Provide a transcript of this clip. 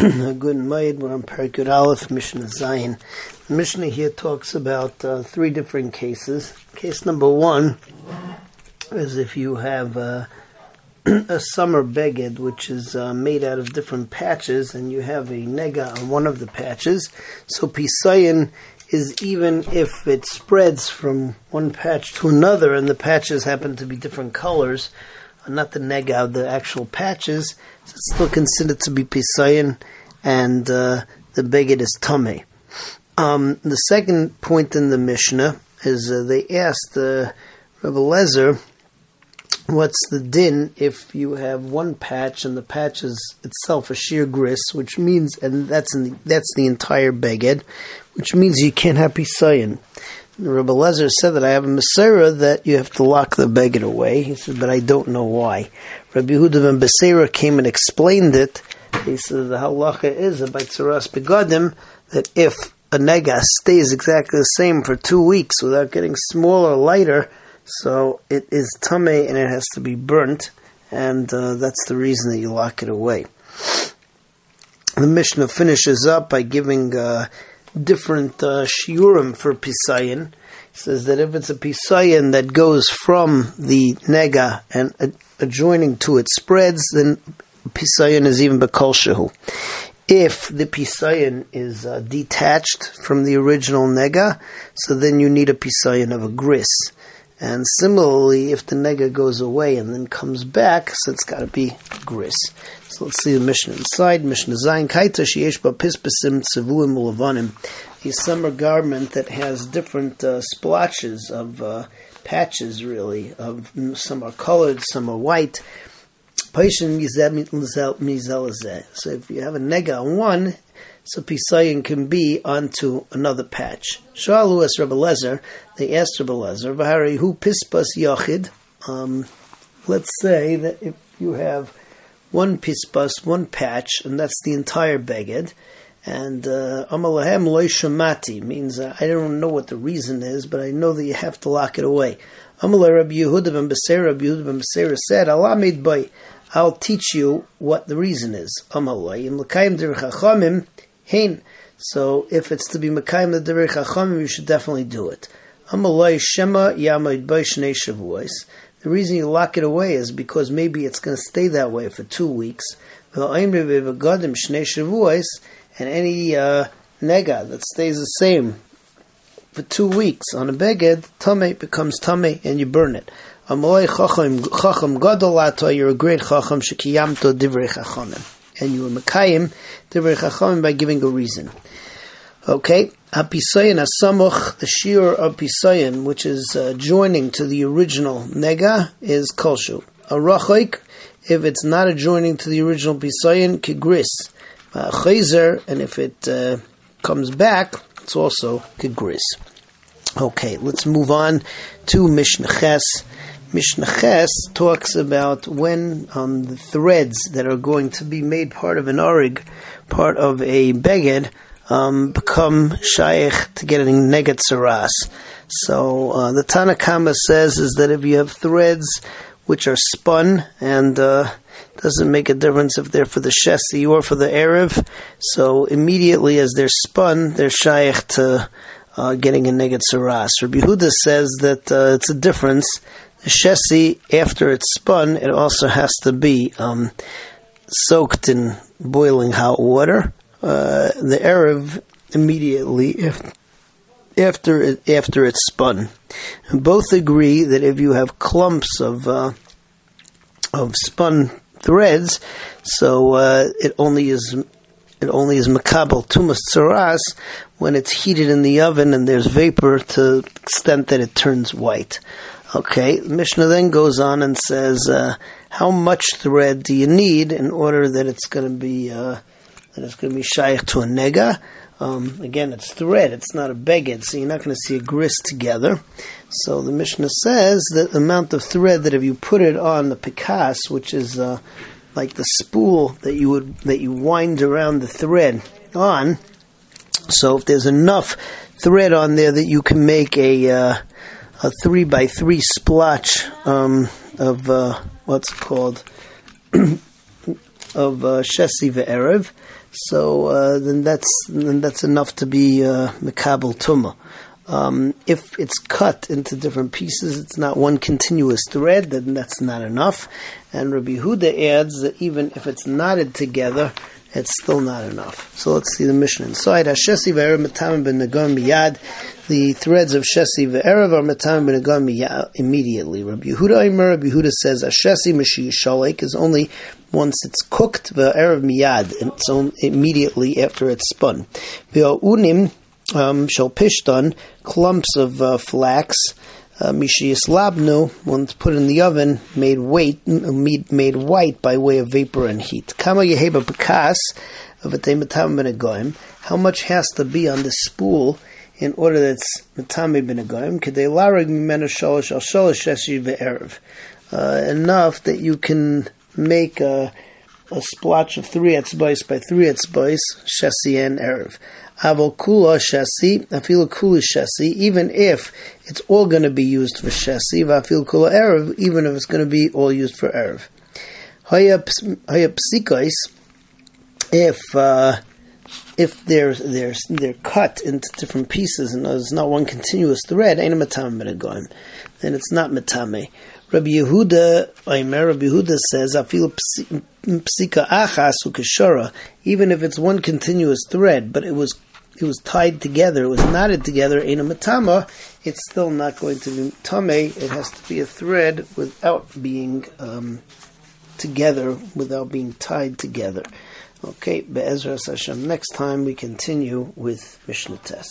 Good Mayid, we're on Perikut Aleph, Mishnah Zayin. The Mishnah here talks about uh, three different cases. Case number one is if you have uh, a summer beged, which is uh, made out of different patches, and you have a nega on one of the patches. So Pisayan is even if it spreads from one patch to another, and the patches happen to be different colors, not the nega, of the actual patches, it's still considered to be pisayin, and uh, the beged is tame. Um, the second point in the Mishnah is uh, they asked uh, Rabbi Lezer, what's the din if you have one patch and the patch is itself a sheer gris, which means, and that's the, that's the entire beged, which means you can't have pisayin. Rabbi Lezer said that I have a Masera that you have to lock the beged away. He said, but I don't know why. Rabbi Yehuda ben came and explained it. He said the halacha is by tzaras begadim that if a nega stays exactly the same for two weeks without getting smaller or lighter, so it is tame and it has to be burnt, and uh, that's the reason that you lock it away. The Mishnah finishes up by giving. Uh, different uh, shiurim for pisayin. says that if it's a pisayin that goes from the nega and adjoining to it spreads, then pisayin is even bekol shehu. If the pisayin is uh, detached from the original nega, so then you need a pisayin of a gris. And similarly, if the nega goes away and then comes back, so it's got to be gris. So let's see the Mishnah inside. Mishnah Zayin Kaita Sheyesh Pispasim Tzevuim Ulavanim. A summer garment that has different uh, splotches of uh, patches, really. Of some are colored, some are white. So if you have a nega on one, so pisayin can be onto another patch. Shalu es Rebbe Lezer, they asked Rebbe Lezer, V'hari hu pispas yachid. Um, let's say that if you have one pispas, one patch, and that's the entire beged. And uh, amalahem loy shamati means uh, I don't know what the reason is, but I know that you have to lock it away. Amalei Rabbi Yehuda ben Beser, Rabbi Yehuda ben Beser said, Allah made by, I'll teach you what the reason is. Amalei im l'kayim derech So if it's to be Mekayim the derech hachamim, you should definitely do it. The reason you lock it away is because maybe it's going to stay that way for two weeks. And any uh, nega that stays the same for two weeks on a beged, tame becomes tame and you burn it. You're a great chacham shekiyamto divrei chachamim. And you were mekayim divrei chachamim by giving a reason. Okay, Apisayan Asamuch, the shear of Pisayan, which is uh, joining to the original Nega, is Kolshu. A Rachoik, if it's not adjoining to the original Pisayan, Kigris. A Chazer, and if it uh, comes back, it's also Kigris. Okay, let's move on to Mishnah Ches. Mishnah Ches talks about when um, the threads that are going to be made part of an orig, part of a beged, um, become shaykh to getting negat saras. So uh, the Tanna Kamma says is that if you have threads which are spun and uh, doesn't make a difference if they're for the shesi or for the erev, so immediately as they're spun, they're shaykh to uh, getting a negat saras. Rabbi Huda says that uh, it's a difference. The shesi, after it's spun, it also has to be um, soaked in boiling hot water uh, the erev immediately if, after it, after it's spun. Both agree that if you have clumps of uh, of spun threads, so uh, it only is it only is makabel tumas tzaras when it's heated in the oven and there's vapor to the extent that it turns white. Okay, The Mishnah then goes on and says, uh, how much thread do you need in order that it's going to be uh, that it's going to be shaykh to a nega. Um, again, it's thread, it's not a beged, so you're not going to see a grist together. So the Mishnah says that the amount of thread that if you put it on the pikas, which is uh, like the spool that you would that you wind around the thread on, so if there's enough thread on there that you can make a uh, a three by three splotch um, of uh, what's called of uh, Shesi ve'erev, so uh, then that's then that's enough to be uh, Mekabel Tumah. Um, if it's cut into different pieces, it's not one continuous thread, then that's not enough. And Rabbi Huda adds that even if it's knotted together, it's still not enough. So let's see the Mishnah inside. Hashesi ve'erev matam ben nagam miyad. The threads of shesi ve'erev are matam ben nagam miyad immediately. Rabbi Yehuda Aimer, Rabbi Yehuda says Hashesi mashi shalek is only once it's cooked ve'erev miyad. It's on, immediately after it's spun. Ve'unim um, shall pishton clumps of uh, flax. Uh, Mishiyas labnu, once put in the oven, made white, made, made white by way of vapor and heat. Kama yeheba bekas How much has to be on the spool in order that it's metame ben agoyim? Kedei larig mimenu shalosh al shalosh sheshi ve'erev. Uh, enough that you can make a, a splotch of three etzbais by three etzbais, shesi and erev. Avol kula shesi, afilu kula shesi, even if it's all going to be used for shesi, vafil kula erev, even if it's going to be all used for erev. Haya psikos, if uh, if they're they're they're cut into different pieces and there's not one continuous thread, ain't a matame then it's not matame. Rabbi Yehuda, Aimer, Rabbi Yehuda says, "Afil psika achas ukeshara." Even if it's one continuous thread, but it was it was tied together, it was knotted together in a matama, it's still not going to be tame. It has to be a thread without being um, together, without being tied together. Okay, Be'ezras Hashem. Next time we continue with Mishnah Tes.